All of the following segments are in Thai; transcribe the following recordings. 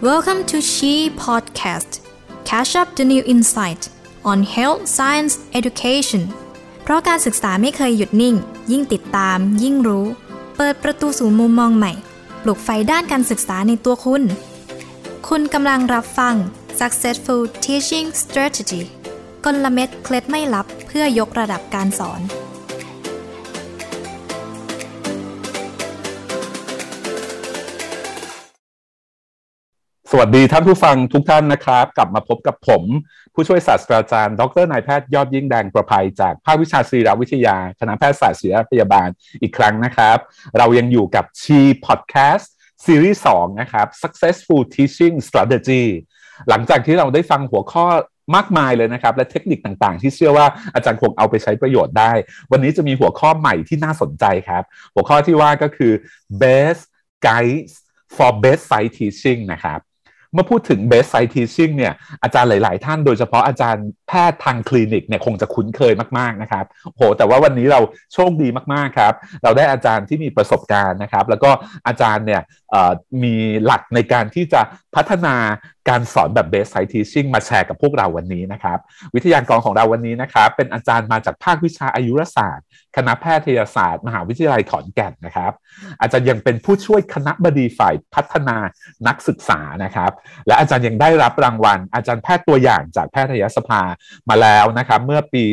Welcome to She Podcast. Catch up the new insight on health, science, education. เพราะการศึกษาไม่เคยหยุดนิ่ง ยิ่งติดตาม ยิ่งรู้ เปิดประตูสู่มุมมองใหม่ ปลุกไฟด้านการศึกษาในตัวคุณ คุณกำลังรับฟัง Successful Teaching Strategy กลเม็ดเคล็ดไม่ลับเพื่อยกระดับการสอน วัสดีท่านผู้ฟังทุกท่านนะครับ กลับมาพบกับผม ผู้ช่วยศาสตราจารย์ ดรนายแพทย์ยอดยิ่งแดงประภัยจากภาควิชาศิริวิทยา คณะแพทยศาสตร์ศิริพยาบาลอีกครั้งนะครับ เรายังอยู่กับชีพอดแคสต์ซีรีส์2นะครับ Successful Teaching Strategy หลังจากที่เราได้ฟังหัวข้อมากมายเลยนะครับ และเทคนิคต่างๆ ที่เชื่อว่าอาจารย์คงเอาไปใช้ประโยชน์ได้ วันนี้จะมีหัวข้อใหม่ที่น่าสนใจครับ หัวข้อที่ว่าก็คือ best guides for best site teaching นะครับ เมื่อพูดถึง best site teaching เนี่ยอาจารย์หลาย ๆ ท่านโดยเฉพาะอาจารย์แพทย์ทางคลินิกเนี่ยคงจะคุ้นเคยมาก ๆ นะครับโหแต่ว่าวันนี้เราโชคดีมาก ๆ ครับ เราได้อาจารย์ที่มีประสบการณ์นะครับ แล้วก็อาจารย์เนี่ยมีหลักในการที่จะพัฒนาการสอนแบบ best site teaching มาแชร์กับพวกเราวันนี้นะครับ วิทยากรของเราวันนี้นะครับ เป็นอาจารย์มาจากภาควิชาอายุรศาสตร์คณะแพทยศาสตร์ มหาวิทยาลัยขอนแก่นนะครับ อาจารย์ยังเป็นผู้ช่วยคณะบดีฝ่ายพัฒนานักศึกษานะครับ และอาจารย์ยังได้รับรางวัล อาจารย์แพทย์ตัวอย่างจากแพทยสภามาแล้วนะครับเมื่อปี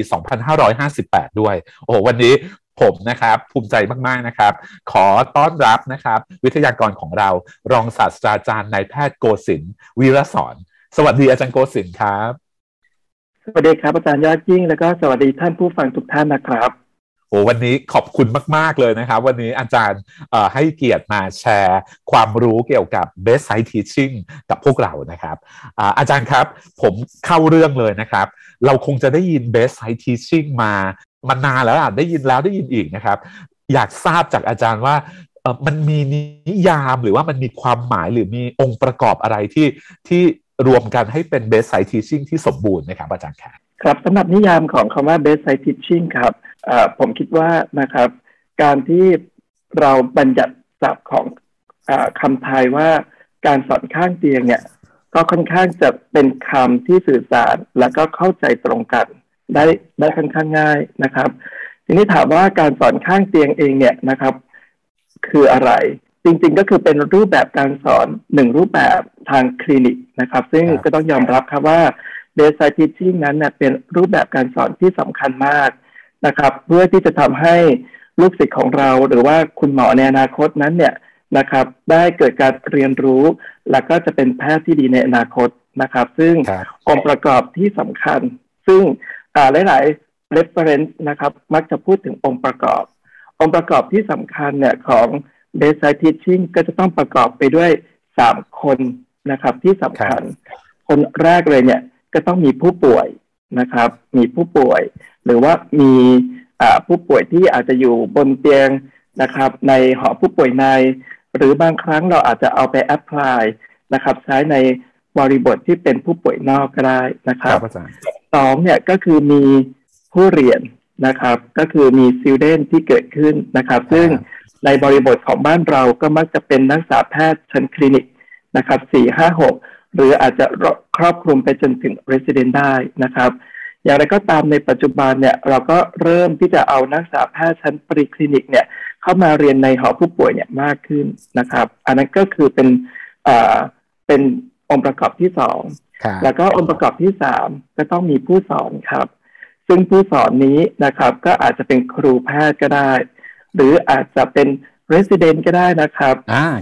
2558 ด้วย โอ้โหวันนี้ผมนะครับภูมิใจมาก ๆ นะครับ ขอต้อนรับนะครับ วิทยากรของเรารองศาสตราจารย์นายแพทย์โกศินวีรสอนสวัสดีอาจารย์โกศินครับ สวัสดีครับอาจารย์ยอดยิ่ง แล้วก็สวัสดีท่านผู้ฟังทุกท่านนะครับ โอ้วันนี้ขอบคุณมาก ๆ เลยนะครับ วันนี้อาจารย์ให้เกียรติมาแชร์ ความรู้เกี่ยวกับ best site teaching กับพวกเรานะครับอาจารย์ครับผมเข้าเรื่องเลยนะครับ เราคงจะได้ยิน best site teaching มามานานแล้วอะได้ยินแล้วได้ยินอีกนะครับ อยากทราบจากอาจารย์ว่ามันมีนิยามหรือว่ามันมีความหมายหรือมีองค์ประกอบอะไรที่ที่รวมกันให้เป็น best site teaching ที่สมบูรณ์นะครับอาจารย์ครับ ครับสำหรับนิยามของคำว่า best site teaching ครับผมคิดว่านะครับ การที่เราบัญญัติศัพท์ของอคำไทยว่าการสอนข้างเตียงเนี่ย ก็ค่อนข้างจะเป็นคำที่สื่อสารแล้วก็เข้าใจตรงกัน ได้ได้ค่อนข้างง่ายนะครับ ทีนี้ถามว่าการสอนข้างเตียงเองเนี่ยนะครับ คืออะไรจริงๆ ก็คือเป็นรูปแบบการสอนหนึ่งรูปแบบทางคลินิกนะครับ ซึ่งก็ต้องยอมรับครับว่า เบสไซทิชิ่งนั้นเนี่ยเป็นรูปแบบการสอนที่สำคัญมากนะครับ เพื่อที่จะทำให้ลูกศิษย์ของเรา หรือว่าคุณหมอในอนาคตนั้นเนี่ยนะครับ ได้เกิดการเรียนรู้ แล้วก็จะเป็นแพทย์ที่ดีในอนาคตนะครับ ซึ่งองค์ประกอบที่สำคัญ ซึ่งหลายๆ reference นะครับ มักจะพูดถึงองค์ประกอบ องค์ประกอบที่สำคัญเนี่ยของ basic teaching ก็จะต้องประกอบไปด้วยสามคนนะครับที่สำคัญ คนแรกเลยเนี่ย ก็ต้องมีผู้ป่วยนะครับ มีผู้ป่วย หรือว่ามีผู้ป่วยที่อาจจะอยู่บนเตียงนะครับ ในหอผู้ป่วยใน หรือบางครั้งเราอาจจะเอาไปแอพพลายนะครับ ใช้ในบริบทที่เป็นผู้ป่วยนอกก็ได้นะครับสองเนี่ยก็คือมีผู้เรียนนะครับ ก็คือมี student ที่เกิดขึ้นนะครับ ซึ่งในบริบทของบ้านเราก็มักจะเป็นนักศึกษาแพทย์ชั้นคลินิกนะครับสี่ห้าหก หรืออาจจะครอบคลุมไปจนถึง resident ได้นะครับ อย่างไรก็ตามในปัจจุบันเนี่ยเราก็เริ่มที่จะเอานักศึกษาแพทย์ชั้น preclinic เนี่ยเข้ามาเรียนในหอผู้ป่วยเนี่ยมากขึ้นนะครับ อันนั้นก็คือเป็นอ่าเป็นองค์ประกอบที่สองแล้วก็องค์ประกอบที่สามก็ต้องมีผู้สอนครับ ซึ่งผู้สอนนี้นะครับ ก็อาจจะเป็นครูแพทย์ก็ได้ หรืออาจจะเป็น resident ก็ได้นะครับ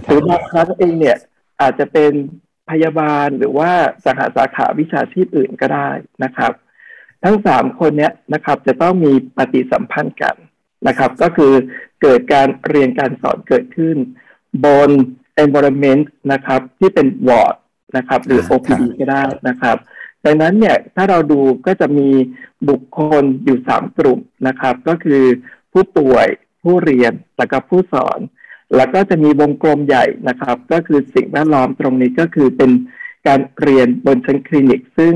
หรือบางครั้งเองเนี่ยอาจจะเป็น พยาบาลหรือว่าสาขาสาขาวิชาชีพอื่นก็ได้นะครับ ทั้งสามคนเนี้ยนะครับ จะต้องมีปฏิสัมพันธ์กันนะครับ ก็คือเกิดการเรียนการสอนเกิดขึ้น บน environment นะครับ ที่เป็นวอร์ดนะครับ หรือ OPD ก็ได้นะครับดังนั้นเนี่ยถ้าเราดูก็จะมีบุคคลอยู่สามกลุ่มนะครับ ก็คือผู้ป่วยผู้เรียนแล้วก็ผู้สอน แล้วก็จะมีวงกลมใหญ่นะครับ ก็คือสิ่งแวดล้อมตรงนี้ก็คือเป็นการเรียนบนชั้นคลินิก ซึ่ง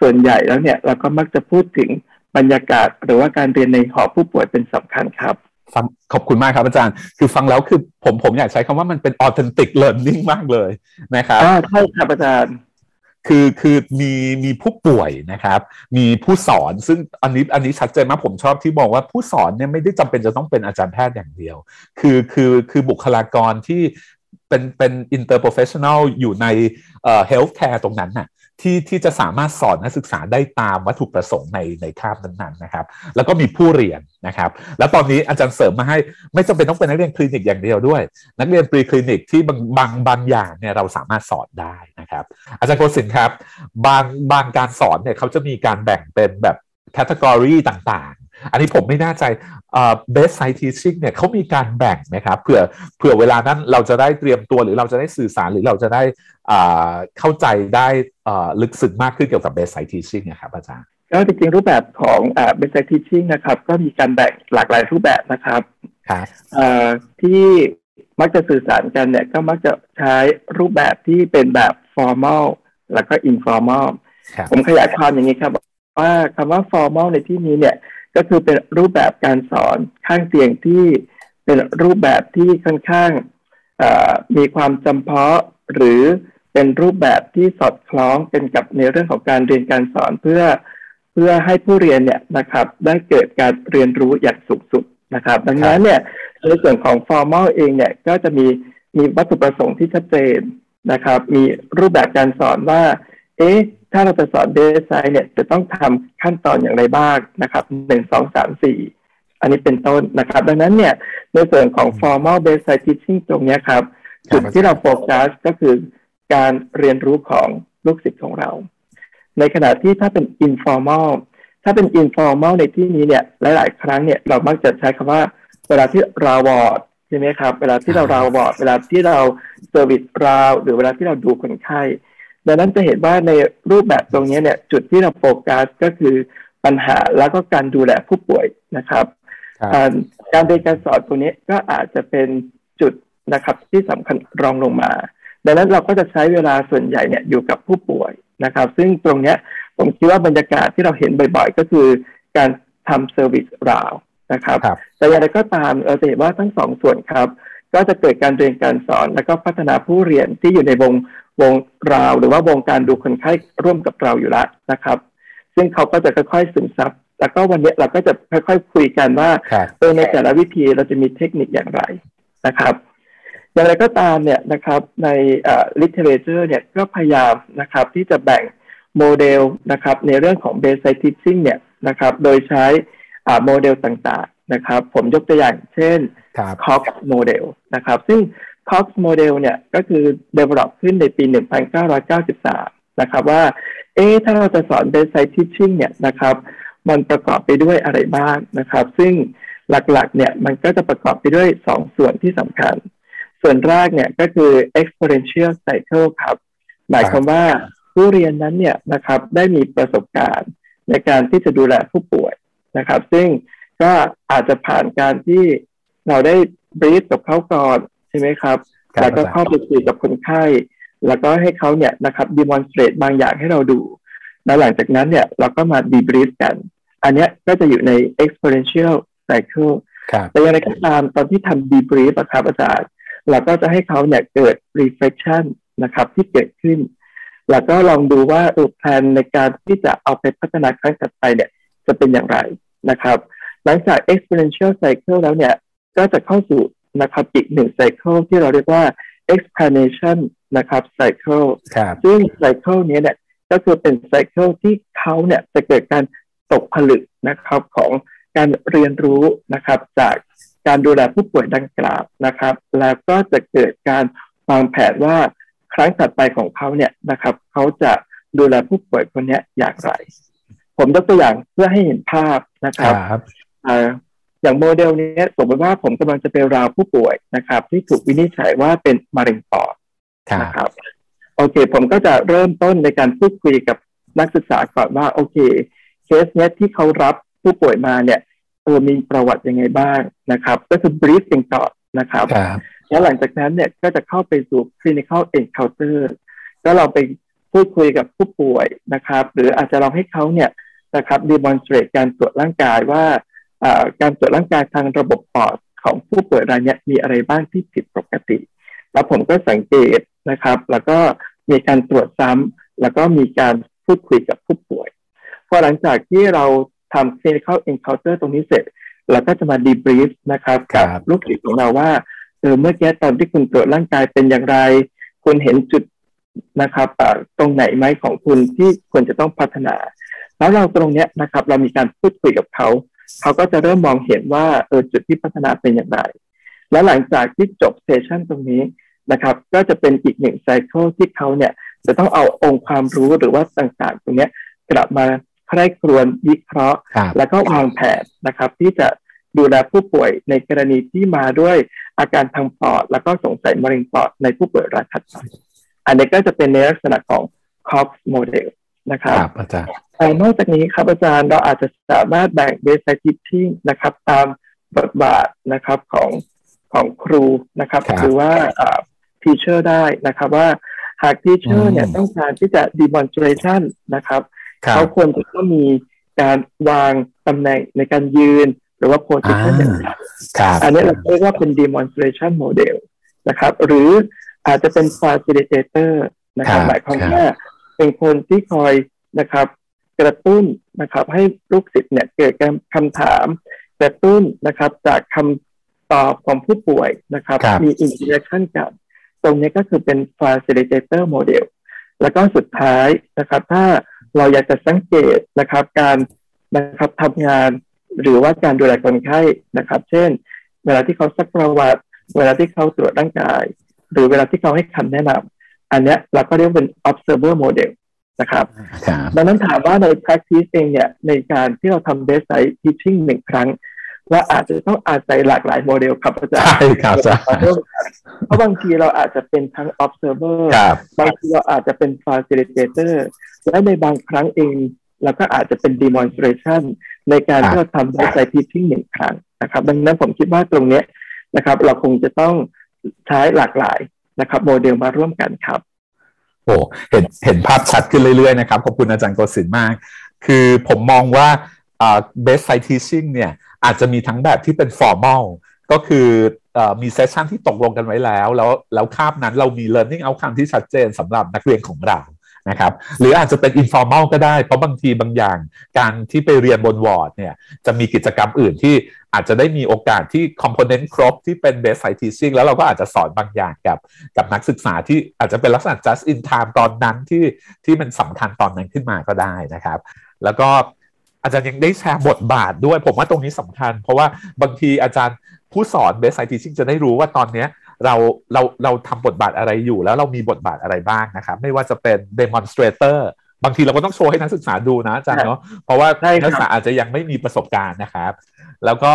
ส่วนใหญ่แล้วเนี่ยเราก็มักจะพูดถึงบรรยากาศ หรือว่าการเรียนในหอผู้ป่วยเป็นสำคัญครับฟังขอบคุณมากครับอาจารย์ คือฟังแล้วคือผมผมอยากใช้คำว่ามันเป็น authentic learning มากเลยนะครับใช่ครับอาจารย์ คือคือมีมีผู้ป่วยนะครับ มีผู้สอนซึ่งอันนี้อันนี้ชัดเจนมากผมชอบที่บอกว่าผู้สอนเนี่ยไม่ได้จำเป็นจะต้องเป็นอาจารย์แพทย์อย่างเดียว คือคือคือบุคลากรที่เป็นเป็น interprofessional อยู่ในเอ่อ healthcare ตรงนั้นน่ะ ที่ที่จะสามารถสอนนักศึกษาได้ตามวัตถุประสงค์ในในคาบนั้นๆนะครับ แล้วก็มีผู้เรียนนะครับ แล้วตอนนี้อาจารย์เสริมมาให้ไม่จำเป็นต้องเป็นนักเรียนคลินิกอย่างเดียวด้วย นักเรียนปรีคลินิกที่บางบางบางอย่างเนี่ยเราสามารถสอนได้นะครับ อาจารย์โกศินครับ บางบางการสอนเนี่ยเขาจะมีการแบ่งเป็นแบบแคตตากรีต่างๆ อันนี้ผมไม่แน่ใจเอ่อ best site teaching เนี่ยเขามีการแบ่งไหมครับเผื่อเผื่อเวลานั้นเราจะได้เตรียมตัวหรือเราจะได้สื่อสารหรือเราจะได้ เข้าใจได้อ่าลึกซึ้งมากขึ้นเกี่ยวกับ best site teaching นะครับอาจารย์ก็จริงๆรูปแบบของอ่า best site teaching นะครับ ก็มีการแบ่งหลากหลายรูปแบบนะครับครับอ่าที่มักจะสื่อสารกันเนี่ยก็มักจะใช้รูปแบบที่เป็นแบบ formal แล้วก็ informal ผมขยายความอย่างนี้ครับ ว่าคำว่า formal ในที่นี้เนี่ยก็คือเป็นรูปแบบการสอนข้างเตียงที่เป็นรูปแบบที่ค่อนข้างมีความจำเพาะหรือ เป็นรูปแบบที่สอดคล้องกันกับในเรื่องของการเรียนการสอนเพื่อเพื่อให้ผู้เรียนเนี่ยนะครับ ได้เกิดการเรียนรู้อย่างสูงสุดนะครับ ดังนั้นเนี่ยในส่วนของ formal เองเนี่ยก็จะมีมีวัตถุประสงค์ที่ชัดเจนนะครับ มีรูปแบบการสอนว่า เอ๊ะ ถ้าเราจะสอนเดสไซน์เนี่ย จะต้องทำขั้นตอนอย่างไรบ้างนะครับหนึ่งสองสามสี่อันนี้เป็นต้นนะครับ ดังนั้นเนี่ย ในส่วนของ formal bedside teaching ตรงนี้ครับ จุดที่เราโฟกัสก็คือ การเรียนรู้ของลูกศิษย์ของเรา ในขณะที่ถ้าเป็น informal ถ้าเป็น informal ในที่นี้เนี่ยหลาย ๆ ครั้งเนี่ยเรามักจะใช้คำว่าเวลาที่ round ward ใช่ไหมครับ เวลาที่เรา round ward เวลาที่เรา service round หรือเวลาที่เราดูคนไข้ดังนั้นจะเห็นว่าในรูปแบบตรงนี้เนี่ยจุดที่เราโฟกัสก็คือปัญหาแล้วก็การดูแลผู้ป่วยนะครับ การเรียนการสอนตรงนี้ก็อาจจะเป็นจุดนะครับที่สำคัญรองลงมา ดังนั้นเราก็จะใช้เวลาส่วนใหญ่เนี่ยอยู่กับผู้ป่วยนะครับ ซึ่งตรงนี้ผมคิดว่าบรรยากาศที่เราเห็นบ่อยๆ ก็คือการทำเซอร์วิสราวนะครับแต่อย่างไรก็ตามเราจะเห็นว่าทั้งสองส่วนครับ ก็จะเกิดการเรียนการสอน แล้วก็พัฒนาผู้เรียนที่อยู่ในวงวงราว หรือว่าวงการดูคนไข้ร่วมกับเราอยู่แล้วนะครับ ซึ่งเขาก็จะค่อยๆซึมซับแล้วก็วันนี้เราก็จะค่อยๆคุยกันว่าเออในแต่ละวิธีเราจะมีเทคนิคอย่างไรนะครับ อย่างไรก็ตามเนี่ยนะครับใน literature เนี่ยก็พยายามนะครับที่จะแบ่งโมเดลนะครับในเรื่องของ basic teaching เนี่ยนะครับโดยใช้โมเดลต่างๆนะครับผมยกตัวอย่างเช่น Cox โมเดลนะครับซึ่ง Cox Model เนี่ยก็คือ develop ขึ้นในปี 1993 นะครับว่าเอ๊ถ้าเราจะสอน Bedside Teaching เนี่ยนะครับมันประกอบไปด้วยอะไรบ้างนะครับ ซึ่งหลักๆเนี่ยมันก็จะประกอบไปด้วย 2 ส่วนที่สำคัญ ส่วนแรกเนี่ยก็คือ exponential cycle ครับ หมายความว่าผู้เรียนนั้นเนี่ยนะครับได้มีประสบการณ์ในการที่จะดูแลผู้ป่วยนะครับ ซึ่งก็อาจจะผ่านการที่เราได้บรีฟกับเขาก่อนใช่ไหมครับ แล้วก็เข้าไปคุยกับคนไข้ แล้วก็ให้เขาเนี่ยนะครับดีมอนสเตรตบางอย่างให้เราดู แล้วหลังจากนั้นเนี่ยเราก็มาดีบรีฟกัน อันนี้ก็จะอยู่ใน exponential cycle แต่อย่างไรก็ตามตอนที่ทำดีบรีฟครับอาจารย์ เราก็จะให้เขาเนี่ยเกิด reflection นะครับ ที่เกิดขึ้น แล้วก็ลองดูว่าอแผนในการที่จะเอาไปพัฒนาครั้งถัดไปเนี่ย จะเป็นอย่างไรนะครับ หลังจาก experiential cycle แล้วเนี่ย ก็จะเข้าสู่นะครับอีกหนึ่ง cycle ที่เราเรียกว่า explanation นะครับ cycle ซึ่ง cycle นี้เนี่ยก็คือเป็น cycle ที่เขาเนี่ยจะเกิดการตกผลึกนะครับของการเรียนรู้นะครับจาก การดูแลผู้ป่วยดังกล่าวนะครับ แล้วก็จะเกิดการวางแผนว่าครั้งถัดไปของเขาเนี่ยนะครับ เขาจะดูแลผู้ป่วยคนนี้อย่างไร ผมยกตัวอย่างเพื่อให้เห็นภาพนะครับอย่างโมเดลนี้สมมติว่าผมกำลังจะไปราวผู้ป่วยนะครับ ที่ถูกวินิจฉัยว่าเป็นมะเร็งปอดนะครับ โอเค ผมก็จะเริ่มต้นในการพูดคุยกับนักศึกษาก่อนว่า โอเค เคสเนี้ยที่เขารับผู้ป่วยมาเนี่ย เออมีประวัติยังไงบ้างนะครับ ก็คือบรีฟกันก่อนนะครับ แล้วหลังจากนั้นเนี่ยก็จะเข้าไปสู่ clinical encounter ก็เราไปพูดคุยกับผู้ป่วยนะครับ หรืออาจจะลองให้เขาเนี่ยนะครับ demonstrate การตรวจร่างกายว่าการตรวจร่างกายทางระบบปอดของผู้ป่วยรายนี้มีอะไรบ้างที่ผิดปกติ แล้วผมก็สังเกตนะครับ แล้วก็มีการตรวจซ้ำแล้วก็มีการพูดคุยกับผู้ป่วยพอหลังจากที่เรา ทำ clinical encounter ตรงนี้เสร็จ เราก็จะมา debrief นะครับกับลูกศิษย์ของเราว่าเออเมื่อกี้ตอนที่คุณตรวจร่างกายเป็นอย่างไร คุณเห็นจุดนะครับตรงไหนไหมของคุณที่ควรจะต้องพัฒนา แล้วเราตรงเนี้ยนะครับ เรามีการพูดคุยกับเขา เขาก็จะเริ่มมองเห็นว่าเออจุดที่พัฒนาเป็นอย่างไร แล้วหลังจากที่จบเซสชันตรงนี้นะครับ ก็จะเป็นอีกหนึ่งไซเคิลที่เขาเนี่ยจะต้องเอาองค์ความรู้หรือว่าต่างๆ ตรงนี้กลับมา ใคร่ครวญวิเคราะห์ แล้วก็วางแผนนะครับ ที่จะดูแลผู้ป่วยในกรณีที่มาด้วยอาการทางปอด แล้วก็สงสัยมะเร็งปอดในผู้ป่วยรายถัดไปอันนี้ก็จะเป็นในลักษณะของ COX model นะครับครับอาจารย์นอกจากนี้ครับอาจารย์เราอาจจะสามารถแบ่ง base teaching นะครับ ตามบทบาทนะครับของของครูนะครับหรือว่าทีเชอร์ได้นะครับว่าหากทีเชอร์เนี่ยต้องการที่จะ demonstration นะครับ เขาควรจะต้องมีการวางตำแหน่งในการยืน หรือว่า position อย่างไรอันนี้เราเรียกว่าเป็น demonstration model นะครับ หรืออาจจะเป็น facilitator นะครับหมายความว่าเป็นคนที่คอยนะครับ กระตุ้นนะครับ ให้ลูกศิษย์เนี่ยเกิดคำถาม กระตุ้นนะครับ จากคำตอบของผู้ป่วยนะครับ มี interaction กันตรงนี้ก็คือเป็น facilitator model แล้วก็สุดท้ายนะครับ ถ้า เราอยากจะสังเกตนะครับ การนะครับทำงานหรือว่าการดูแลคนไข้นะครับ เช่น เวลาที่เขาซักประวัติ เวลาที่เขาตรวจร่างกาย หรือเวลาที่เขาให้คำแนะนำอันนี้เราก็เรียกเป็น observer model นะครับดังนั้นถามว่าใน practice เองเนี่ยในการที่เราทำ base site teaching หนึ่งครั้ง ว่าอาจจะต้องอาศัยหลากหลายโมเดลครับอาจารย์ใช่ครับอาจารย์เพราะบางทีเราอาจจะเป็นทั้ง observer บางทีเราอาจจะเป็น facilitator และในบางครั้งเองเราก็อาจจะเป็น demonstration ในการที่เราทำ base site teaching หนึ่งครั้งนะครับ ดังนั้นผมคิดว่าตรงนี้นะครับ เราคงจะต้องใช้หลากหลายนะครับ โมเดลมาร่วมกันครับโอ้เห็นเห็นภาพชัดขึ้นเรื่อยๆนะครับ ขอบคุณอาจารย์โกศินมาก คือผมมองว่า best site teaching เนี่ย อาจจะมีทั้งแบบที่เป็น formal ก็คือมีเซสชันที่ตกลงกันไว้แล้ว แล้วแล้วคาบนั้นเรามี learning outcome ที่ชัดเจนสำหรับนักเรียนของเรานะครับหรืออาจจะเป็น informal ก็ได้ เพราะบางทีบางอย่าง การที่ไปเรียนบนวอร์ดเนี่ยจะมีกิจกรรมอื่นที่อาจจะได้มีโอกาสที่ component ครบที่เป็น best site teaching แล้วเราก็อาจจะสอนบางอย่างกับ กับนักศึกษาที่อาจจะเป็นลักษณะ just in time ตอนนั้นที่ที่มันสำคัญตอนนั้นขึ้นมาก็ได้นะครับ แล้วก็ อาจารย์ยังได้แชร์บทบาทด้วย ผมว่าตรงนี้สำคัญ เพราะว่าบางทีอาจารย์ผู้สอนเบสไซต์ทีชิ่งจะได้รู้ว่าตอนนี้เราเราเราทำบทบาทอะไรอยู่ แล้วเรามีบทบาทอะไรบ้างนะครับ ไม่ว่าจะเป็น demonstrator บางทีเราก็ต้องโชว์ให้นักศึกษาดูนะอาจารย์เนาะเพราะว่านักศึกษาอาจจะยังไม่มีประสบการณ์นะครับ แล้วก็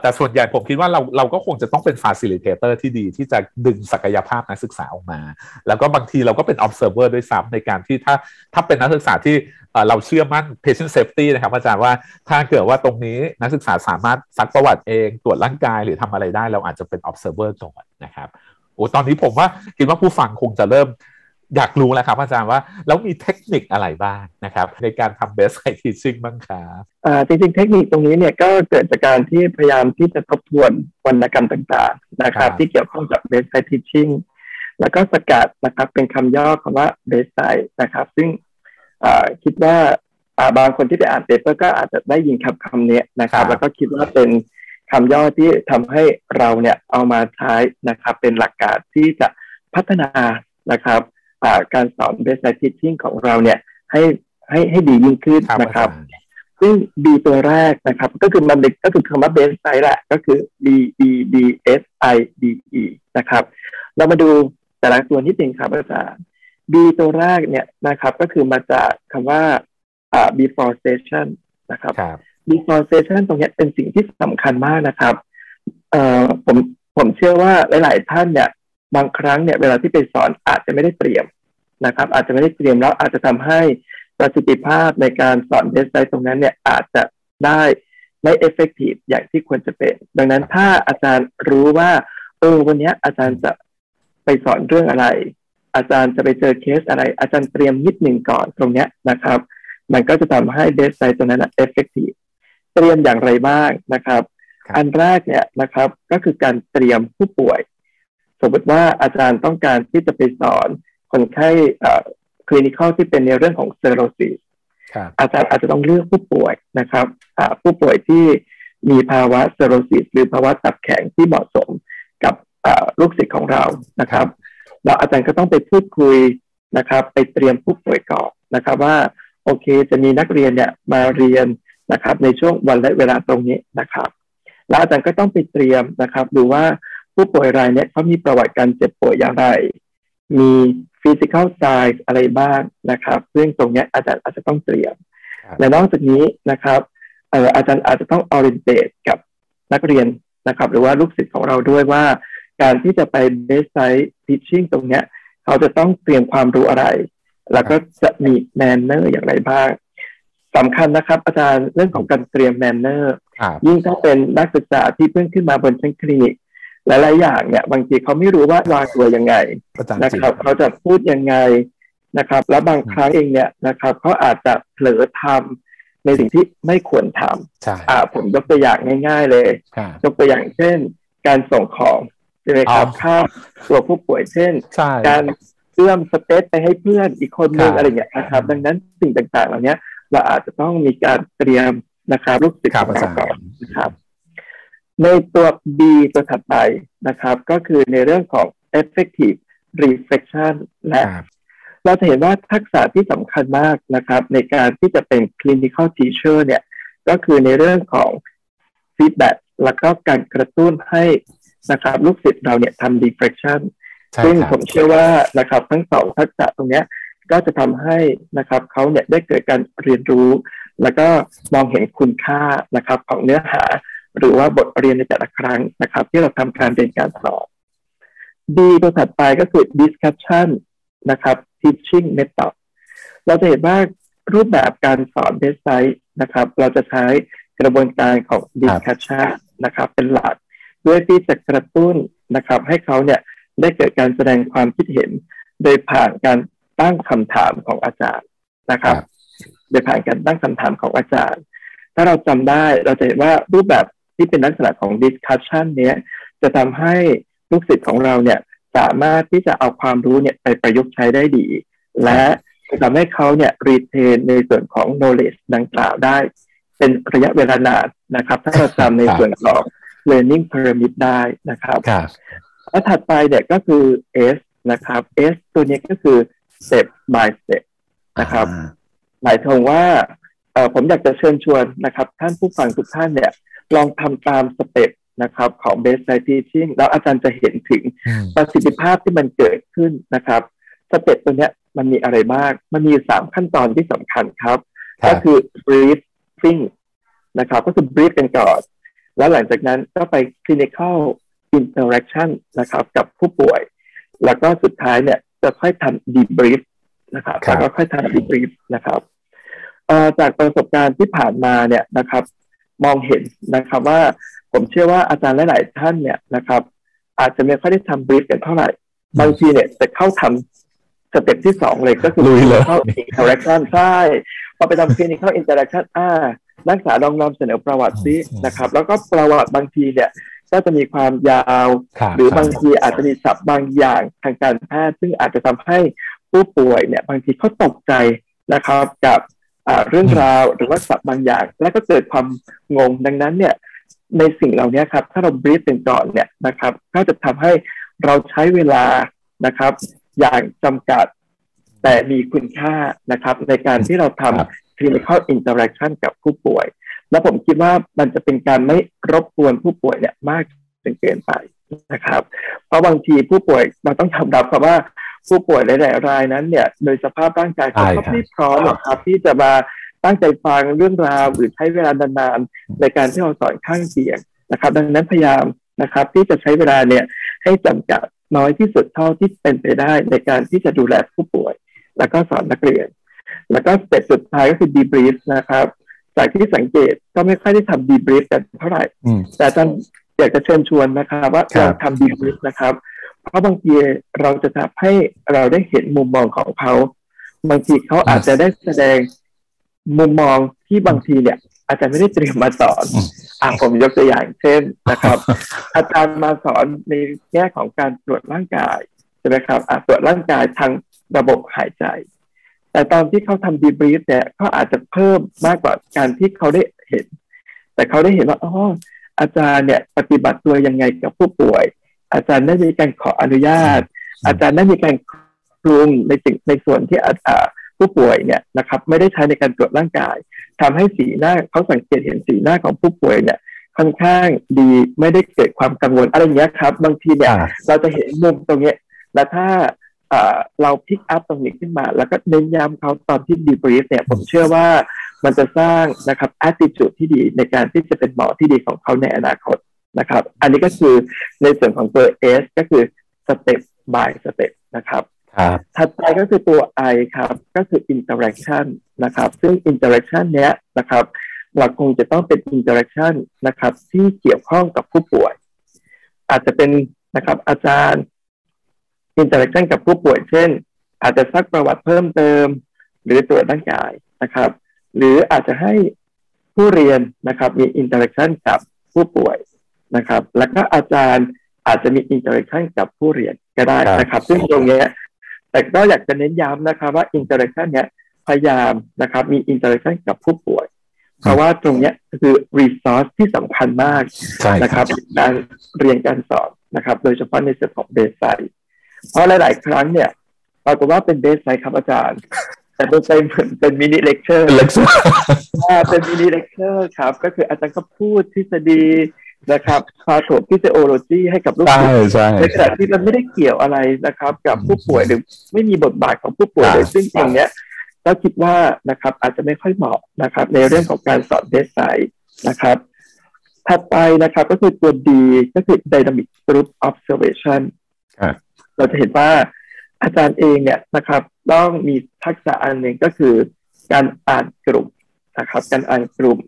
แต่ส่วนใหญ่ผมคิดว่าเราเราก็คงจะต้องเป็น facilitator ที่ดีที่จะดึงศักยภาพนักศึกษาออกมา แล้วก็บางทีเราก็เป็น observer ด้วยซ้ำในการที่ถ้าถ้าเป็นนักศึกษาที่เราเชื่อมั่น patient safety นะครับอาจารย์ว่าถ้าเกิดว่าตรงนี้นักศึกษาสามารถซักประวัติเองตรวจร่างกายหรือทำอะไรได้ เราอาจจะเป็น observer ก่อนนะครับโอ้ตอนนี้ผมว่าคิดว่าผู้ฟังคงจะเริ่ม อยากรู้แล้วครับอาจารย์ว่าแล้วมีเทคนิคอะไรบ้างนะครับ ในการทำ best site teaching บ้างครับจริงๆ เทคนิคตรงนี้เนี่ยก็เกิดจากการที่พยายามที่จะทบทวนวรรณกรรมต่างๆนะครับ ที่เกี่ยวข้องกับ best site teaching แล้วก็สกัดนะครับเป็นคำย่อคำว่า best site นะครับ ซึ่งคิดว่าบางคนที่ไปอ่านเปเปอร์ก็อาจจะได้ยินคำคำนี้นะครับ แล้วก็คิดว่าเป็นคำย่อที่ทำให้เราเนี่ยเอามาใช้นะครับ เป็นหลักการที่จะพัฒนานะครับ การสอน best science teaching ของเราเนี่ยให้ให้ให้ดียิ่งขึ้นนะครับ ซึ่ง B ตัวแรกนะครับ ก็คือมันก็คือคำว่า best science แหละก็คือ B B B S I D E นะครับ เรามาดูแต่ละตัวที่จริงครับอาจารย์ B ตัวแรกเนี่ยนะครับ ก็คือมาจากคำว่า before session นะครับ before session ตรงนี้เป็นสิ่งที่สำคัญมากนะครับเอ่อผมผมเชื่อว่าหลาย ๆ ท่านเนี่ยบางครั้งเนี่ยเวลาที่ไปสอนอาจจะไม่ได้เตรียม นะครับ อาจจะไม่ได้เตรียมแล้วอาจจะทำให้ประสิทธิภาพในการสอนเดสไซต์ตรงนั้นเนี่ยอาจจะได้ไม่ effective อย่างที่ควรจะเป็น ดังนั้นถ้าอาจารย์รู้ว่าเออวันนี้อาจารย์จะไปสอนเรื่องอะไร อาจารย์จะไปเจอเคสอะไร อาจารย์เตรียมนิดหนึ่งก่อนตรงเนี้ยนะครับ มันก็จะทำให้ bedside ตรงนั้น effective เตรียมอย่างไรบ้างนะครับ อันแรกเนี่ยนะครับก็คือการเตรียมผู้ป่วย สมมติว่าอาจารย์ต้องการที่จะไปสอน คนไข้clinical ที่เป็นในเรื่องของ cirrhosis อาจารย์อาจจะต้องเลือกผู้ป่วยนะครับผู้ป่วยที่มีภาวะ cirrhosis หรือภาวะตับแข็งที่เหมาะสมกับลูกศิษย์ของเรานะครับเราอาจารย์ก็ต้องไปพูดคุยนะครับ ไปเตรียมผู้ป่วยก่อนนะครับว่าโอเค จะมีนักเรียนเนี่ยมาเรียนนะครับ ในช่วงวันและเวลาตรงนี้นะครับ แล้วอาจารย์ก็ต้องไปเตรียมนะครับ ดูว่าผู้ป่วยรายนี้เขามีประวัติการเจ็บป่วยอย่างไร มี physical signs อะไรบ้างนะครับ ซึ่งตรงนี้อาจารย์อาจจะต้องเตรียม และนอกจากนี้นะครับอาจารย์อาจจะต้อง orientate กับนักเรียนนะครับ หรือว่าลูกศิษย์ของเราด้วยว่า การที่จะไป bedside teaching ตรงเนี้ยเขาจะต้องเตรียมความรู้อะไร แล้วก็จะมี manner อย่างไรบ้างสำคัญนะครับ อาจารย์เรื่องของการเตรียม manner ยิ่งถ้าเป็นนักศึกษาที่เพิ่งขึ้นมาบนชั้นคลินิก หลายๆอย่างเนี่ยบางทีเขาไม่รู้ว่าวางตัวยังไงนะครับเขาจะพูดยังไงนะครับ แล้วบางครั้งเองเนี่ยนะครับเขาอาจจะเผลอทำในสิ่งที่ไม่ควรทำอ่าผมยกตัวอย่างง่าย ๆ เลยยกตัวอย่างเช่น การส่งของใช่ไหมครับข้ามตัวผู้ป่วยเช่น การเอื้อมสเปซไปให้เพื่อนอีกคนนึงอะไรอย่างเงี้ยนะครับ ดังนั้นสิ่งต่างๆ เหล่านี้เราอาจจะต้องมีการเตรียมนะครับลูกศิษย์ของเราก่อนนะครับ ในตัว B ตัวถัดไปนะครับ ก็คือในเรื่องของ effective reflection และเราจะเห็นว่าทักษะที่สำคัญมากนะครับ ในการที่จะเป็น clinical teacher เนี่ย ก็คือในเรื่องของ feedback แล้วก็การกระตุ้นให้นะครับลูกศิษย์เราเนี่ยทำ reflection ซึ่งผมเชื่อว่านะครับ ทั้งสองทักษะตรงนี้ก็จะทำให้นะครับเขาเนี่ยได้เกิดการเรียนรู้ แล้วก็มองเห็นคุณค่านะครับของเนื้อหา หรือว่าบทเรียนในแต่ละครั้งนะครับ ที่เราทำการเรียนการสอนดีตัวถัดไปก็คือ discussion นะครับ teaching method เราจะเห็นว่ารูปแบบการสอนเว็บไซต์นะครับ เราจะใช้กระบวนการของ discussion นะครับ เป็นหลักเพื่อที่จะกระตุ้นนะครับ ให้เขาเนี่ยได้เกิดการแสดงความคิดเห็น โดยผ่านการตั้งคำถามของอาจารย์นะครับ โดยผ่านการตั้งคำถามของอาจารย์ ถ้าเราจำได้เราจะเห็นว่ารูปแบบ ที่เป็นลักษณะของ discussion เนี้ยจะทำให้ลูกศิษย์ของเราเนี่ยสามารถที่จะเอาความรู้เนี่ยไปประยุกต์ใช้ได้ดี และทำให้เขาเนี่ยรีเทนในส่วนของ knowledge ดังกล่าวได้ เป็นระยะเวลานานนะครับ ถ้าเราจำในส่วนของ learning pyramid ได้นะครับแล้วถัดไปเนี่ยก็คือ S นะครับ S ตัวนี้ก็คือ step by step นะครับหมายถึงว่าผมอยากจะเชิญชวนนะครับ ท่านผู้ฟังทุกท่านเนี่ย ลองทำตามสเต็ปนะครับของ base side teaching แล้วอาจารย์จะเห็นถึงประสิทธิภาพที่มันเกิดขึ้นนะครับ สเต็ปตัวนี้มันมีอะไรบ้าง มันมีสามขั้นตอนที่สำคัญครับ ก็คือ briefing นะครับ ก็คือ brief กันก่อน แล้วหลังจากนั้นก็ไป clinical interaction นะครับกับผู้ป่วย แล้วก็สุดท้ายเนี่ยจะค่อยทำ debrief นะครับแล้วก็ค่อยทำ debrief นะครับจากประสบการณ์ที่ผ่านมาเนี่ยนะครับ มองเห็นนะครับว่าผมเชื่อว่าอาจารย์หลาย ๆ ท่านเนี่ยนะครับ อาจจะไม่ค่อยได้ทำ brief กันเท่าไหร่ บางทีเนี่ยจะเข้าทำสเต็ปที่สองเลยก็คือเข้า interaction ใช่พอไปทำ clinical interaction อ่านักศึกษาลองนำเสนอประวัติซินะครับ แล้วก็ประวัติบางทีเนี่ยก็จะมีความยาว หรือบางทีอาจจะมีศัพท์บางอย่างทางการแพทย์ซึ่งอาจจะทำให้ผู้ป่วยเนี่ยบางทีเขาตกใจนะครับกับ เรื่องราวหรือว่าศัพท์บางอย่าง แล้วก็เกิดความงงดังนั้นเนี่ยในสิ่งเหล่านี้ครับ ถ้าเราบรีฟเป็นก่อนเนี่ยนะครับ ก็จะทำให้เราใช้เวลานะครับ อย่างจำกัดแต่มีคุณค่านะครับ ในการที่เราทำ clinical interaction กับผู้ป่วย แล้วผมคิดว่ามันจะเป็นการไม่รบกวนผู้ป่วยเนี่ยมากจนเกินไปนะครับ เพราะบางทีผู้ป่วยเราต้องทำรับครับว่า ผู้ป่วยหลายๆรายนั้นเนี่ยโดยสภาพร่างกายเขาไม่พร้อมหรอกครับ ที่จะมาตั้งใจฟังเรื่องราวหรือใช้เวลานานๆในการที่เราสอนข้างเตียงนะครับ ดังนั้นพยายามนะครับ ที่จะใช้เวลาเนี่ยให้จำกัดน้อยที่สุดเท่าที่เป็นไปได้ในการที่จะดูแลผู้ป่วย แล้วก็สอนนักเรียน แล้วก็สเต็ปสุดท้ายก็คือ debrief นะครับจากที่สังเกตก็ไม่ค่อยได้ทำดีบริฟกันเท่าไหร่ แต่ท่านอยากจะเชิญชวนนะครับ ว่าเราทำดีบริฟนะครับ เพราะบางทีเราจะทำให้เราได้เห็นมุมมองของเขา บางทีเขาอาจจะได้แสดงมุมมองที่บางทีเนี่ย อาจจะไม่ได้เตรียมมาสอนอะผมยกตัวอย่างเช่นนะครับ อาจารย์มาสอนในแง่ของการตรวจร่างกายใช่ไหมครับอะตรวจร่างกายทางระบบหายใจ แต่ตอนที่เขาทำดีบรีฟเนี่ยเขาอาจจะเพิ่มมากกว่าการที่เขาได้เห็น แต่เขาได้เห็นว่าอ๋ออาจารย์เนี่ยปฏิบัติตัวยังไงกับผู้ป่วย อาจารย์ได้มีการขออนุญาต อาจารย์ได้มีการปรุงในสิ่งในส่วนที่อาผู้ป่วยเนี่ยนะครับ ไม่ได้ใช้ในการตรวจร่างกายทำให้สีหน้าเขาสังเกตเห็นสีหน้าของผู้ป่วยเนี่ยค่อนข้างดีไม่ได้เกิดความกังวลอะไรเงี้ยครับ บางทีเนี่ยเราจะเห็นมุมตรงเนี้ยแล้วถ้าเราพิกอัพตรงนี้ขึ้นมา แล้วก็เน้นย้ำเขาตอนที่ดีบรีฟเนี่ยผมเชื่อว่ามันจะสร้างนะครับแอตติจูดที่ดีในการที่จะเป็นหมอที่ดีของเขาในอนาคต นะครับ อันนี้ก็คือในส่วนของตัว S ก็คือสเต็ป by สเต็ปนะครับถัดไปก็คือตัว I ครับ ก็คือ interaction นะครับ ซึ่ง interaction เนี้ยนะครับเราคงจะต้องเป็น interaction นะครับ ที่เกี่ยวข้องกับผู้ป่วย อาจจะเป็นนะครับ อาจารย์ interaction กับผู้ป่วย เช่น อาจจะซักประวัติเพิ่มเติม หรือตรวจร่างกายนะครับ หรืออาจจะให้ผู้เรียนนะครับ มี interaction กับผู้ป่วย นะครับ แล้วก็อาจารย์อาจจะมี interaction กับผู้เรียนก็ได้นะครับ ซึ่งตรงนี้แต่ก็อยากจะเน้นย้ำนะครับว่า interaction เนี้ยพยายามนะครับมี interaction กับผู้ป่วย เพราะว่าตรงเนี้ยคือ resource ที่สำคัญมากนะครับการเรียนการสอนนะครับ โดยเฉพาะในส่วนของ bedside เพราะหลาย ๆ ครั้งเนี่ยปรากฏว่าเป็น bedside ครับอาจารย์แต่เป็นเหมือนเป็น mini lecture lecture เป็น mini lecture ครับ ก็คืออาจารย์ก็พูดทฤษฎี นะครับ pathophysiology ให้กับลูกศิษย์ในขณะที่มันไม่ได้เกี่ยวอะไรนะครับ กับผู้ป่วยหรือไม่มีบทบาทของผู้ป่วยเลยซึ่งตรงเนี้ยเราคิดว่านะครับอาจจะไม่ค่อยเหมาะนะครับ ในเรื่องของการสอน bedside นะครับถัดไปนะครับก็คือตัว D ก็คือ Dynamic Group Observation เราจะเห็นว่าอาจารย์เองเนี่ยนะครับ ต้องมีทักษะอันหนึ่งก็คือการอ่านกลุ่มนะครับ การอ่านกลุ่ม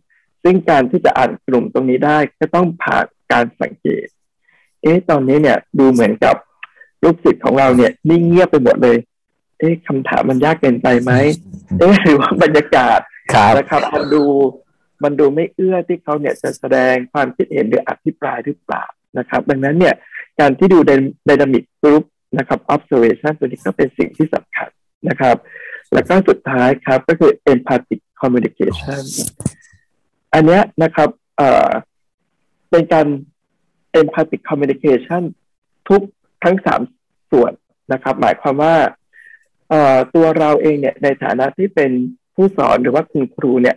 ซึ่งการที่จะอ่านกลุ่มตรงนี้ได้ก็ต้องผ่านการสังเกต เอ๊ะตอนนี้เนี่ยดูเหมือนกับลูกศิษย์ของเราเนี่ยนิ่งเงียบไปหมดเลย เอ๊ะคำถามมันยากเกินไปไหมเอ๊ะหรือว่าบรรยากาศนะครับมันดูมันดูไม่เอื้อที่เขาเนี่ยจะแสดงความคิดเห็นหรืออภิปรายหรือเปล่านะครับ ดังนั้นเนี่ยการที่ดูไดนามิกกรุ๊ปนะครับ observation ตัวนี้ก็เป็นสิ่งที่สำคัญนะครับ แล้วก็สุดท้ายครับก็คือ empathic communication อันนี้นะครับเอ่อเป็นการ empathic communication ทุกทั้งสามส่วนนะครับ หมายความว่าเอ่อตัวเราเองเนี่ยในฐานะที่เป็นผู้สอนหรือว่าคุณครูเนี่ย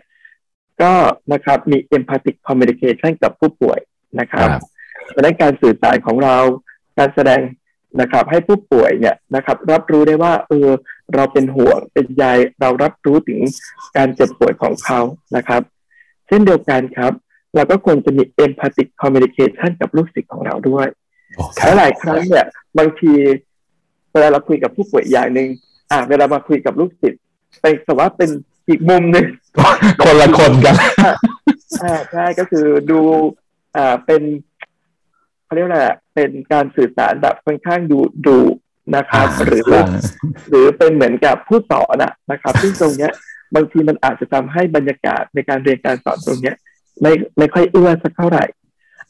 ก็นะครับมี empathic communication กับผู้ป่วยนะครับดังนั้นการสื่อสารของเราการแสดงนะครับ ให้ผู้ป่วยเนี่ยนะครับ รับรู้ได้ว่า เออ เราเป็นห่วงเป็นใยเรารับรู้ถึงการเจ็บป่วยของเขานะครับ เช่นเดียวกันครับ เราก็ควรจะมี empathic communication กับลูกศิษย์ของเราด้วยและหลายครั้งเนี่ย บางทีเวลาเราคุยกับผู้ป่วยอย่างหนึ่งอ่าเวลามาคุยกับลูกศิษย์เป็นแต่ว่าเป็นอีกมุมหนึ่งคนละคนกันอ่าใช่ก็คือดูอ่าเป็นเขาเรียกอะไรเป็นการสื่อสารแบบค่อนข้างดูดูนะครับ หรือหรือเป็นเหมือนกับผู้สอนอะนะครับ ซึ่งตรงเนี้ย บางทีมันอาจจะทำให้บรรยากาศในการเรียนการสอนตรงนี้ไม่ไม่ค่อยเอื้อสักเท่าไหร่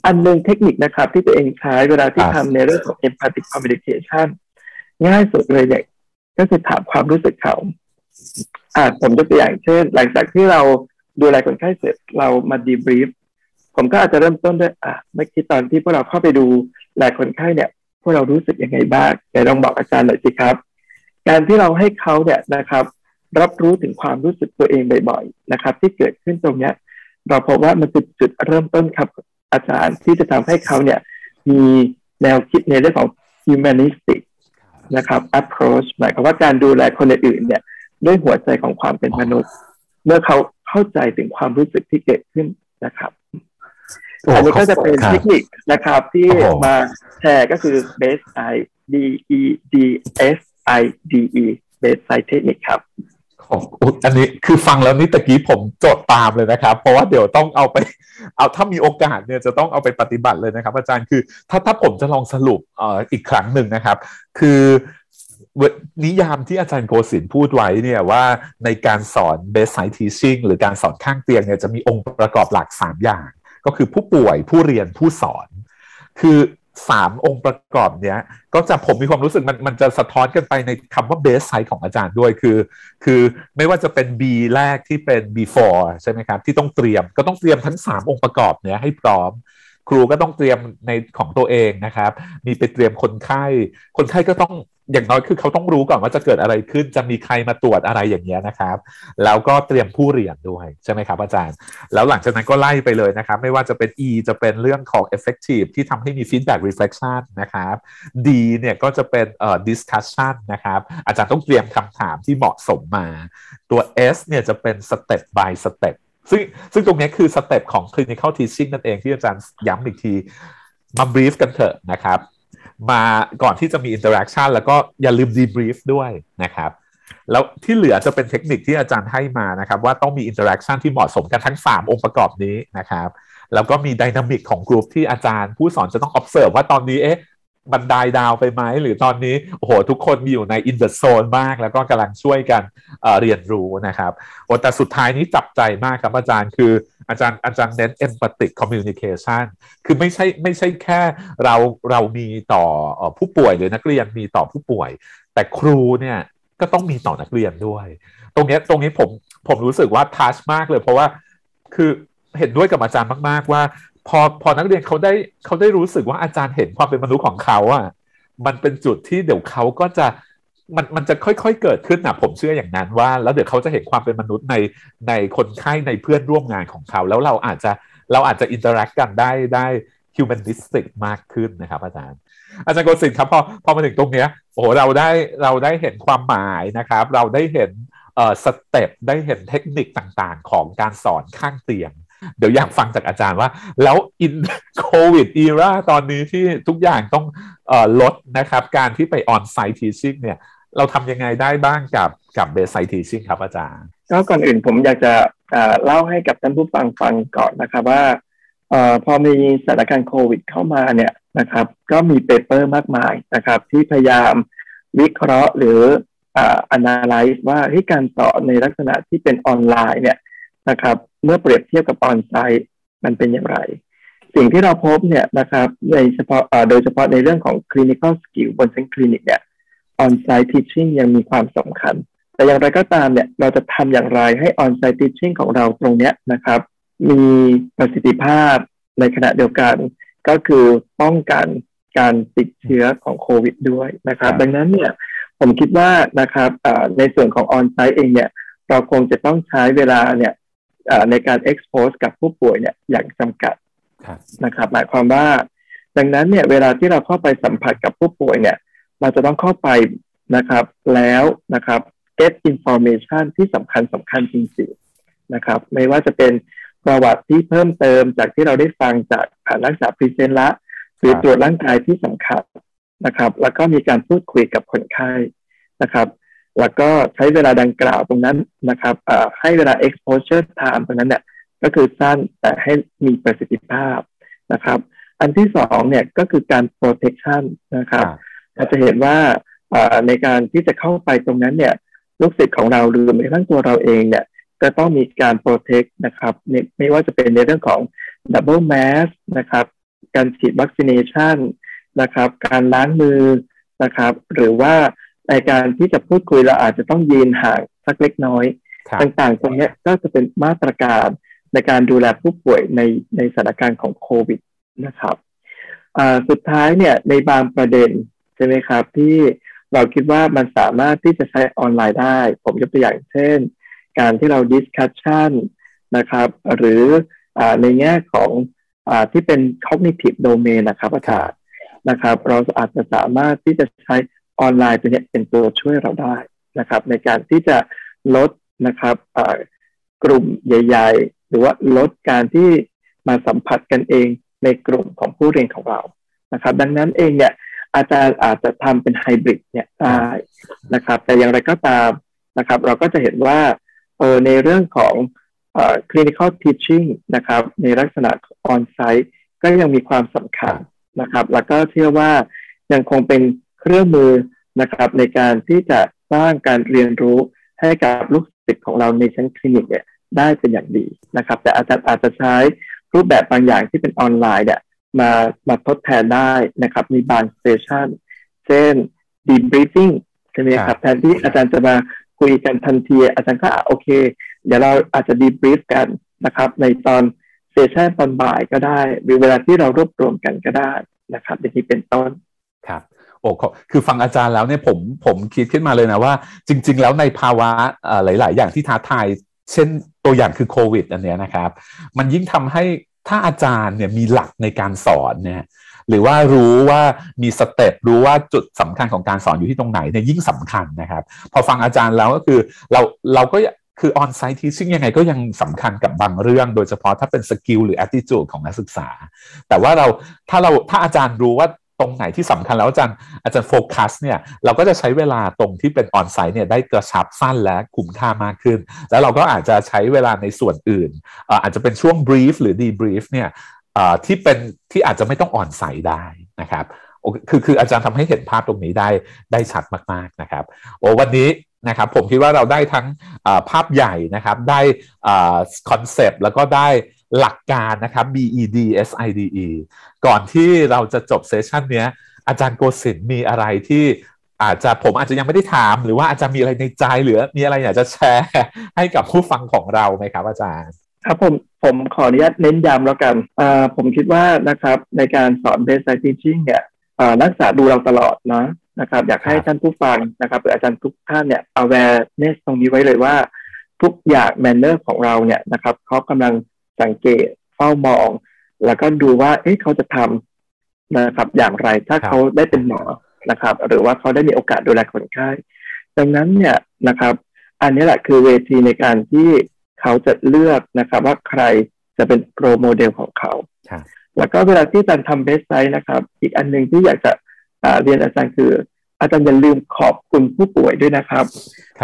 อันหนึ่งเทคนิคนะครับ ที่ตัวเองใช้เวลาที่ทำในเรื่องของ empathic communication ง่ายสุดเลยเนี่ยก็คือถามความรู้สึกเขาอ่าผมยกตัวอย่างเช่น หลังจากที่เราดูแลคนไข้เสร็จเรามาดีบรีฟผมก็อาจจะเริ่มต้นด้วยอ่าเมื่อกี้ตอนที่พวกเราเข้าไปดูแลคนไข้เนี่ย พวกเรารู้สึกยังไงบ้างเดี๋ยวลองบอกอาจารย์หน่อยสิครับ การที่เราให้เขาเนี่ยนะครับ รับรู้ถึงความรู้สึกตัวเองบ่อยๆนะครับ ที่เกิดขึ้นตรงเนี้ย เราพบว่ามันจุดจุดเริ่มต้นครับอาจารย์ที่จะทำให้เขาเนี่ย มีแนวคิดในเรื่องของ humanistic นะครับ approach หมายความว่าการดูแลคนอื่นเนี่ย ด้วยหัวใจของความเป็นมนุษย์ เมื่อเขาเข้าใจถึงความรู้สึกที่เกิดขึ้นนะครับอันนี้ก็จะเป็นเทคนิคนะครับที่มาแชร์ก็คือ base i d e d s i d e base i technique ครับ องอันนี้คือฟังแล้วนี่ตะกี้ผมจดตามเลยนะครับ เพราะว่าเดี๋ยวต้องเอาไป เอาถ้ามีโอกาสเนี่ยจะต้องเอาไปปฏิบัติเลยนะครับ อาจารย์คือถ้าถ้าผมจะลองสรุปออีกครั้งหนึ่งนะครับ คือนิยามที่อาจารย์โกศินพูดไว้เนี่ยว่าในการสอน best side teaching หรือการสอนข้างเตียงเนี่ยจะมีองค์ประกอบหลัก 3 อย่าง ก็คือผู้ป่วยผู้เรียนผู้สอน คือ สามองค์ประกอบเนี้ย ก็จะผมมีความรู้สึกมันมันจะสะท้อนกันไปในคำว่าเบสไซต์ของอาจารย์ด้วยคือ คือไม่ว่าจะเป็น B แรกที่เป็น before ใช่ไหมครับ ที่ต้องเตรียมก็ต้องเตรียมทั้งสามองค์ประกอบเนี้ยให้พร้อม ครูก็ต้องเตรียมในของตัวเองนะครับ มีไปเตรียมคนไข้ คนไข้ก็ต้องอย่างน้อยคือเขาต้องรู้ก่อนว่าจะเกิดอะไรขึ้น จะมีใครมาตรวจอะไรอย่างเงี้ยนะครับ แล้วก็เตรียมผู้เรียนด้วยใช่ไหมครับอาจารย์ แล้วหลังจากนั้นก็ไล่ไปเลยนะครับ ไม่ว่าจะเป็น E จะเป็นเรื่องของ effective ที่ทำให้มี feedback reflection นะครับ D เนี่ยก็จะเป็นเอ่อ discussion นะครับ อาจารย์ต้องเตรียมคำถามที่เหมาะสมมา ตัว S เนี่ยจะเป็น step by step ซึ่งซึ่งตรงนี้คือสเต็ปของ clinical teaching นั่นเองที่อาจารย์ย้ำอีกที มา brief กันเถอะนะครับ มาก่อนที่จะมี interaction แล้วก็อย่าลืม debrief ด้วยนะครับแล้วที่เหลือจะเป็นเทคนิคที่อาจารย์ให้มานะครับ ว่าต้องมี interaction ที่เหมาะสมกันทั้ง 3 องค์ประกอบนี้นะครับ แล้วก็มีดินามิกของกลุ่มที่อาจารย์ผู้สอนจะต้อง observe ว่าตอนนี้เอ๊ะ บันไดดาวไปไหมหรือตอนนี้โอ้โหทุกคนมีอยู่ใน in the zone มาก แล้วก็กำลังช่วยกันเเรียนรู้นะครับโอ้แต่สุดท้ายนี้จับใจมากครับอาจารย์คืออาจารย์อาจารย์เน้น empathic communication คือไม่ใช่ไม่ใช่แค่เราเรามีต่อผู้ป่วยหรือนักเรียนมีต่อผู้ป่วย แต่ครูเนี่ยก็ต้องมีต่อนักเรียนด้วย ตรงนี้ตรงนี้ผมผมรู้สึกว่าทัชมากเลย เพราะว่าคือเห็นด้วยกับอาจารย์มาก ๆ ว่า พอพอนักเรียนเขาได้เขาได้รู้สึกว่าอาจารย์เห็นความเป็นมนุษย์ของเขาอะ่ะมันเป็นจุดที่เดี๋ยวเขาก็จะมันมันจะค่อยๆเกิดขึ้นนะผมเชื่ออย่างนั้นว่า แล้วเดี๋ยวเขาจะเห็นความเป็นมนุษย์ในในคนไข้ในเพื่อนร่วมงานของเขา แล้วเราอาจจะเราอาจจะ interact กันได้ได้ humanistic มากขึ้นนะครับ อาจารย์ อาจารย์โกศินครับพอพอมาถึงตรงเนี้ยโอ้โหเราได้เราได้เห็นความหมายนะครับ เราได้เห็นเอ่อ step ได้เห็นเทคนิคต่างๆ ของการสอนข้างเตียง เดี๋ยวอยากฟังจากอาจารย์ว่า แล้ว in COVID era ตอนนี้ที่ทุกอย่างต้องอลดนะครับ การที่ไป on-site teaching เนี่ย เราทำยังไงได้บ้างกับกับ bedside teaching ครับอาจารย์ ก็ก่อนอื่นผมอยากจะเล่าให้กับท่านผู้ฟังฟังก่อนนะครับว่าอพอมีสถานการณ์โควิดเข้ามาเนี่ยนะครับ ก็มี paper มากมายนะครับ ที่พยายามวิเคราะห์หรืออ่า analyze ว่าการสอนในลักษณะที่เป็นออนไลน์เนี่ยนะครับ เมื่อเปรียบเทียบกับออนไซต์มันเป็นอย่างไร สิ่งที่เราพบเนี่ยนะครับในเฉพาะโดยเฉพาะในเรื่องของ clinical skill บนเซ็นคลินิกเนี่ยออนไซต์ teaching ยังมีความสำคัญ แต่อย่างไรก็ตามเนี่ยเราจะทำอย่างไรให้ออนไซต์ teaching ของเราตรงเนี้ยนะครับ มีประสิทธิภาพในขณะเดียวกัน ก็คือป้องกันการติดเชื้อของโควิดด้วยนะครับ ดังนั้นเนี่ยผมคิดว่านะครับในส่วนของ on-site เองเนี่ยเราคงจะต้องใช้เวลาเนี่ย ในการ expose กับผู้ป่วยเนี่ยอย่างจำกัดนะครับ หมายความว่า ดังนั้นเนี่ยเวลาที่เราเข้าไปสัมผัสกับผู้ป่วยเนี่ย เราจะต้องเข้าไปนะครับ แล้วนะครับ get information ที่สำคัญสำคัญจริงๆนะครับ ไม่ว่าจะเป็นประวัติที่เพิ่มเติมจากที่เราได้ฟังจากท่านนักศึกษา present ละหรือตรวจร่างกายที่สำคัญนะครับ แล้วก็มีการพูดคุยกับคนไข้นะครับ แล้วก็ใช้เวลาดังกล่าวตรงนั้นนะครับให้เวลา exposure time ตรงนั้นเนี่ยก็คือสั้นแต่ให้มีประสิทธิภาพนะครับ อันที่สองเนี่ยก็คือการ protection นะครับเราจะเห็นว่าในการที่จะเข้าไปตรงนั้นเนี่ยลูกศิษย์ของเราหรือแม้กระทั่งตัวเราเองเนี่ยก็ต้องมีการ protect นะครับไม่ว่าจะเป็นในเรื่องของ double mask นะครับ การฉีดวัคซีนชันนะครับ การล้างมือนะครับ หรือว่า ในการที่จะพูดคุยเราอาจจะต้องยืนห่างสักเล็กน้อย ต่างๆ ตรงนี้ก็จะเป็นมาตรการในการดูแลผู้ป่วยในในสถานการณ์ของโควิดนะครับสุดท้ายเนี่ยในบางประเด็นใช่ไหมครับ ที่เราคิดว่ามันสามารถที่จะใช้ออนไลน์ได้ ผมยกตัวอย่างเช่น การที่เราดิสคัชชันนะครับ หรืออในแง่ของอที่เป็น cognitive domain นะครับอาจารย์นะครับ เราอาจจะสามารถที่จะใช้ ออนไลน์ตัวนี้เป็นตัวช่วยเราได้นะครับ ในการที่จะลดนะครับกลุ่มใหญ่ ๆ หรือว่าลดการที่มาสัมผัสกันเองในกลุ่มของผู้เรียนของเรานะครับ ดังนั้นเองเนี่ยอาจารย์อาจจะทำเป็นไฮบริดเนี่ยได้นะครับ แต่อย่างไรก็ตามนะครับ เราก็จะเห็นว่าเออในเรื่องของเอ่อ clinical teaching นะครับ ในลักษณะออนไซต์ก็ยังมีความสำคัญนะครับ แล้วก็เชื่อว่ายังคงเป็น เครื่องมือนะครับในการที่จะสร้างการเรียนรู้ให้กับลูกศิษย์ของเราในชั้นคลินิกเนี่ยได้เป็นอย่างดีนะครับ แต่อาจารย์อาจจะใช้รูปแบบบางอย่างที่เป็นออนไลน์เนี่ยมามาทดแทนได้นะครับ มีบางสเตชันเช่น debriefing ใช่ไหมครับแทนที่อาจารย์จะมาคุยกันทันที อาจารย์ก็โอเค เดี๋ยวเราอาจจะ debrief กันนะครับ ในตอนเซสชันตอนบ่ายก็ได้ หรือเวลาที่เรารวบรวมกันก็ได้นะครับอย่างนี้เป็นต้นครับ โอ้คือฟังอาจารย์แล้วเนี่ยผมผมคิดขึ้นมาเลยนะว่า จริง ๆ แล้วในภาวะหลาย ๆ อย่างที่ท้าทายเช่นตัวอย่างคือโควิดอันเนี้ยนะครับ มันยิ่งทำให้ถ้าอาจารย์เนี่ยมีหลักในการสอนเนี่ยหรือว่ารู้ว่ามี step รู้ว่าจุดสำคัญของการสอนอยู่ที่ตรงไหนเนี่ยยิ่งสำคัญนะครับ พอฟังอาจารย์แล้วก็คือเราเราก็คือ on-site teaching ยังไงก็ยังสำคัญกับบางเรื่อง โดยเฉพาะถ้าเป็น skill หรือแอตติจูดของนักศึกษา แต่ว่าเราถ้าเราถ้าอาจารย์รู้ว่า ตรงไหนที่สำคัญแล้วอาจารย์อาจารย์โฟกัสเนี่ยเราก็จะใช้เวลาตรงที่เป็น on-site เนี่ยได้กระชับสั้นและคุ้มค่ามากขึ้น แล้วเราก็อาจจะใช้เวลาในส่วนอื่น อาจจะเป็นช่วง brief หรือ debrief เนี่ยที่เป็นที่อาจจะไม่ต้อง on-site ได้นะครับคือคืออาจารย์ทำให้เห็นภาพตรงนี้ได้ได้ชัดมากๆนะครับโอ้วันนี้นะครับผมคิดว่าเราได้ทั้งภาพใหญ่นะครับได้ concept แล้วก็ได้ หลักการนะครับ bedside ก่อนที่เราจะจบ session นี้อาจารย์โกศินมีอะไรที่อาจจะผมอาจจะยังไม่ได้ถาม หรือว่าอาจจะมีอะไรในใจหรือมีอะไรอยากจะแชร์ ให้กับผู้ฟังของเราไหมครับ อาจารย์ ครับผมผมขออนุญาตเน้นย้ำแล้วกันผมคิดว่านะครับในการสอน bedside teaching เนี่ยนักศึกษาดูเราตลอดนะนะครับ อยากให้ท่านผู้ฟังนะครับหรืออาจารย์ทุกท่านเนี่ย awareness ตรงนี้ไว้เลยว่า ทุกอย่าง manner ของเราเนี่ยนะครับเขากำลัง สังเกตเฝ้ามอง แล้วก็ดูว่า เอ๊ะเขาจะทำนะครับ อย่างไรถ้าเขาได้เป็นหมอนะครับ หรือว่าเขาได้มีโอกาสดูแลคนไข้ดังนั้นเนี่ยนะครับ อันนี้แหละคือเวทีในการที่เขาจะเลือกนะครับ ว่าใครจะเป็นโรโมเดลของเขาแล้วก็เวลาที่อาจารย์ทำเบสไซต์นะครับ อีกอันหนึ่งที่อยากจะเรียนอาจารย์คืออาจารย์อย่าลืมขอบคุณผู้ป่วยด้วยนะครับ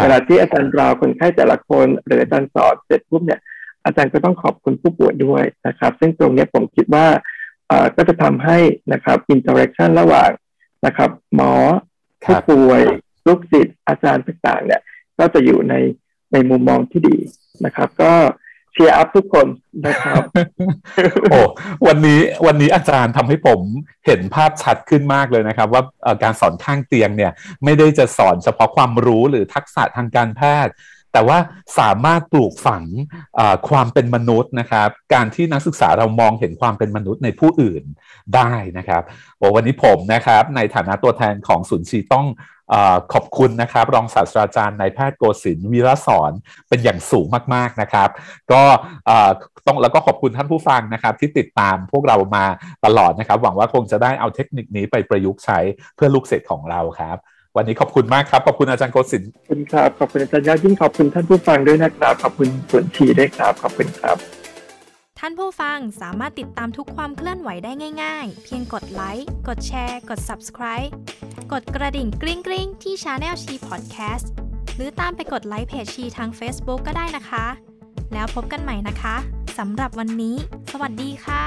เวลาที่อาจารย์ราวคนไข้แต่ละคน หรืออาจารย์สอนเสร็จปุ๊บเนี่ย อาจารย์ก็ต้องขอบคุณผู้ป่วยด้วยนะครับ ซึ่งตรงนี้ผมคิดว่าก็จะทำให้นะครับ interaction ระหว่างนะครับ หมอผู้ป่วยลูกศิษย์อาจารย์ต่างๆ เนี่ย ก็จะอยู่ในในมุมมองที่ดีนะครับ ก็ cheer up ทุกคนนะครับโอ้วันนี้วันนี้อาจารย์ทำให้ผมเห็นภาพชัดขึ้นมากเลยนะครับ ว่าการสอนข้างเตียงเนี่ย ไม่ได้จะสอนเฉพาะความรู้หรือทักษะทางการแพทย์ แต่ว่าสามารถปลูกฝังความเป็นมนุษย์นะครับ การที่นักศึกษาเรามองเห็นความเป็นมนุษย์ในผู้อื่นได้นะครับวันนี้ผมนะครับในฐานะตัวแทนของศูนย์ชีต้องขอบคุณนะครับ รองศาสตราจารย์นายแพทย์โกศินวีรสอนเป็นอย่างสูงมากๆนะครับ ก็ต้องแล้วก็ขอบคุณท่านผู้ฟังนะครับ ที่ติดตามพวกเรามาตลอดนะครับ หวังว่าคงจะได้เอาเทคนิคนี้ไปประยุกต์ใช้เพื่อลูกศิษย์ของเราครับ วันนี้ขอบคุณมากครับ ขอบคุณอาจารย์โกศินขอบคุณครับ ขอบคุณอาจารย์ยอดยิ่งขอบคุณท่านผู้ฟังด้วยนะครับ ขอบคุณส่วนชีด้วยครับ ขอบคุณครับ ท่านผู้ฟังสามารถติดตามทุกความเคลื่อนไหวได้ง่าย ๆ เพียงกดไลค์ กดแชร์ กด subscribe กดกระดิ่งกริ๊งกริ๊งที่ Channel ชีพอดแคสต์หรือตามไปกดไลค์เพจชีทาง Facebook ก็ได้นะคะ แล้วพบกันใหม่นะคะสำหรับวันนี้ สวัสดีค่ะ